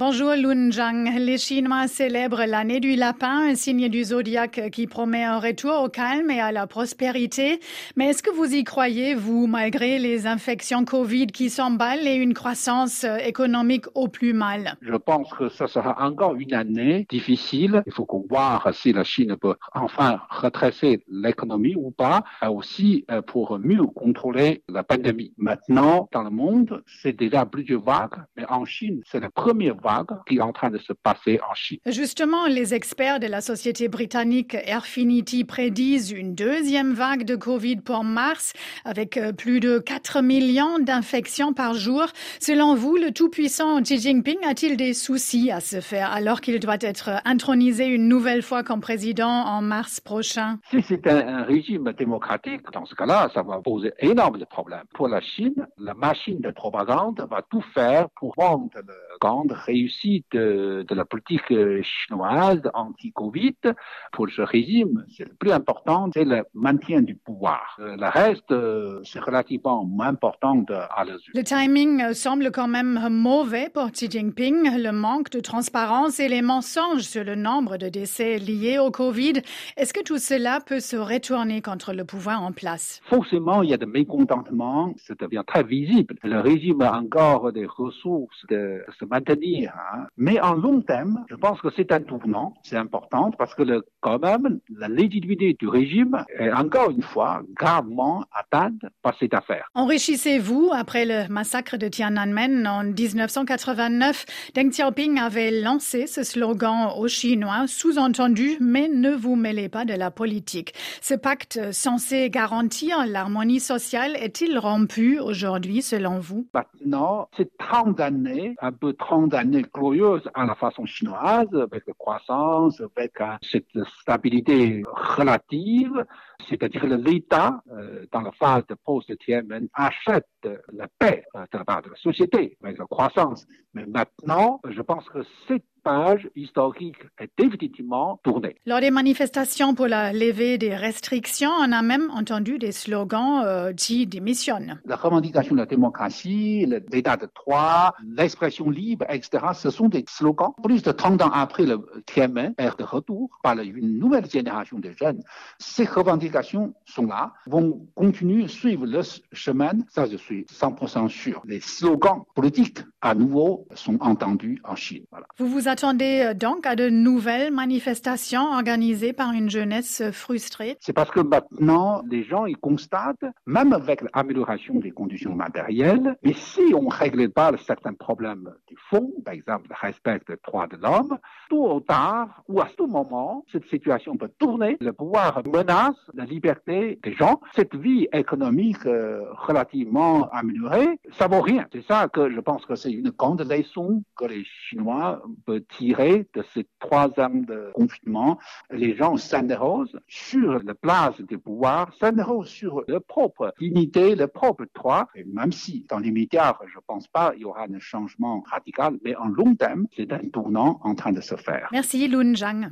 Bonjour Lun Zhang. Les Chinois célèbrent l'année du lapin, un signe du zodiaque qui promet un retour au calme et à la prospérité. Mais est-ce que vous y croyez, vous, malgré les infections Covid qui s'emballent et une croissance économique au plus mal? Je pense que ce sera encore une année difficile. Il faut qu'on si la Chine peut enfin retracer l'économie ou pas, aussi euh, pour mieux contrôler la pandémie. Maintenant, dans le monde, c'est déjà plusieurs vagues, mais en Chine, c'est la première vague qui est en train de se passer en Chine. Justement, les experts de la société britannique Airfinity prédisent une deuxième vague de Covid pour mars, avec euh, plus de 4 millions d'infections par jour. Selon vous, le tout-puissant Xi Jinping a-t-il des soucis à se faire alors qu'il doit être intronisé une nouvelle fois comme président en mars prochain? Si c'est un, régime démocratique, dans ce cas-là, ça va poser énormément de problèmes. Pour la Chine, la machine de propagande va tout faire pour rendre le grande réussite de, la politique chinoise anti-Covid pour ce régime. C'est le plus important, c'est le maintien du pouvoir. Euh, le reste, euh, c'est relativement moins important à la Le timing euh, semble quand même mauvais pour Xi Jinping. Le manque de transparence et les mensonges sur le nombre de décès liés au Covid. Est-ce que tout cela peut se retourner contre le pouvoir en place? Forcément, il y a de mécontentement. Ça devient très visible. Le régime a encore des ressources de se maintenir. Hein. Mais en long terme, je pense que c'est un tournant, c'est important parce que le, quand même, la légitimité du régime est encore une fois gravement atteinte par cette affaire. Enrichissez-vous après le massacre de Tiananmen en 1989. Deng Xiaoping avait lancé ce slogan aux Chinois, sous-entendu, mais ne vous mêlez pas de la politique. Ce pacte censé garantir l'harmonie sociale est-il rompu aujourd'hui selon vous? Maintenant, c'est 30 années, un peu 30 années glorieuses à la façon chinoise, avec la croissance, avec cette stabilité relative, c'est-à-dire l'État, euh, dans la phase de post-Tiananmen, achète la paix euh, de la part de la société, avec la croissance. Mais maintenant, je pense que cette page historique est définitivement tournée. Lors des manifestations pour la levée des restrictions, on a même entendu des slogans euh, qui démissionnent. La revendication de la démocratie, l'état de droit, l'expression libre, etc., ce sont des slogans. Plus de 30 ans après le Tiananmen est de retour par une nouvelle génération de jeunes. Ces revendications sont là, vont continuer, suivre le chemin, ça je suis 100% sûr. Les slogans politiques à nouveau sont entendus en Chine. Voilà. Vous vous attendez euh, donc à de nouvelles manifestations organisées par une jeunesse frustrée C'est parce que maintenant, les gens ils constatent, même avec l'amélioration des conditions matérielles, mais si on ne règle pas certains problèmes du fond, par exemple le respect des droits de l'homme, tôt ou tard ou à tout moment, cette situation peut tourner. Le pouvoir menace la liberté des gens. Cette vie économique euh, relativement améliorée, ça vaut rien. C'est ça que je pense que c'est une grande leçon que les Chinois peuvent tirer de ces trois ans de confinement, les gens s'interrogent sur la place du pouvoir, s'interrogent sur leur propre dignité, leur propre droit. Et même si dans les médias, je ne pense pas il y aura un changement radical, mais en long terme, c'est un tournant en train de se faire. Merci Lun Zhang.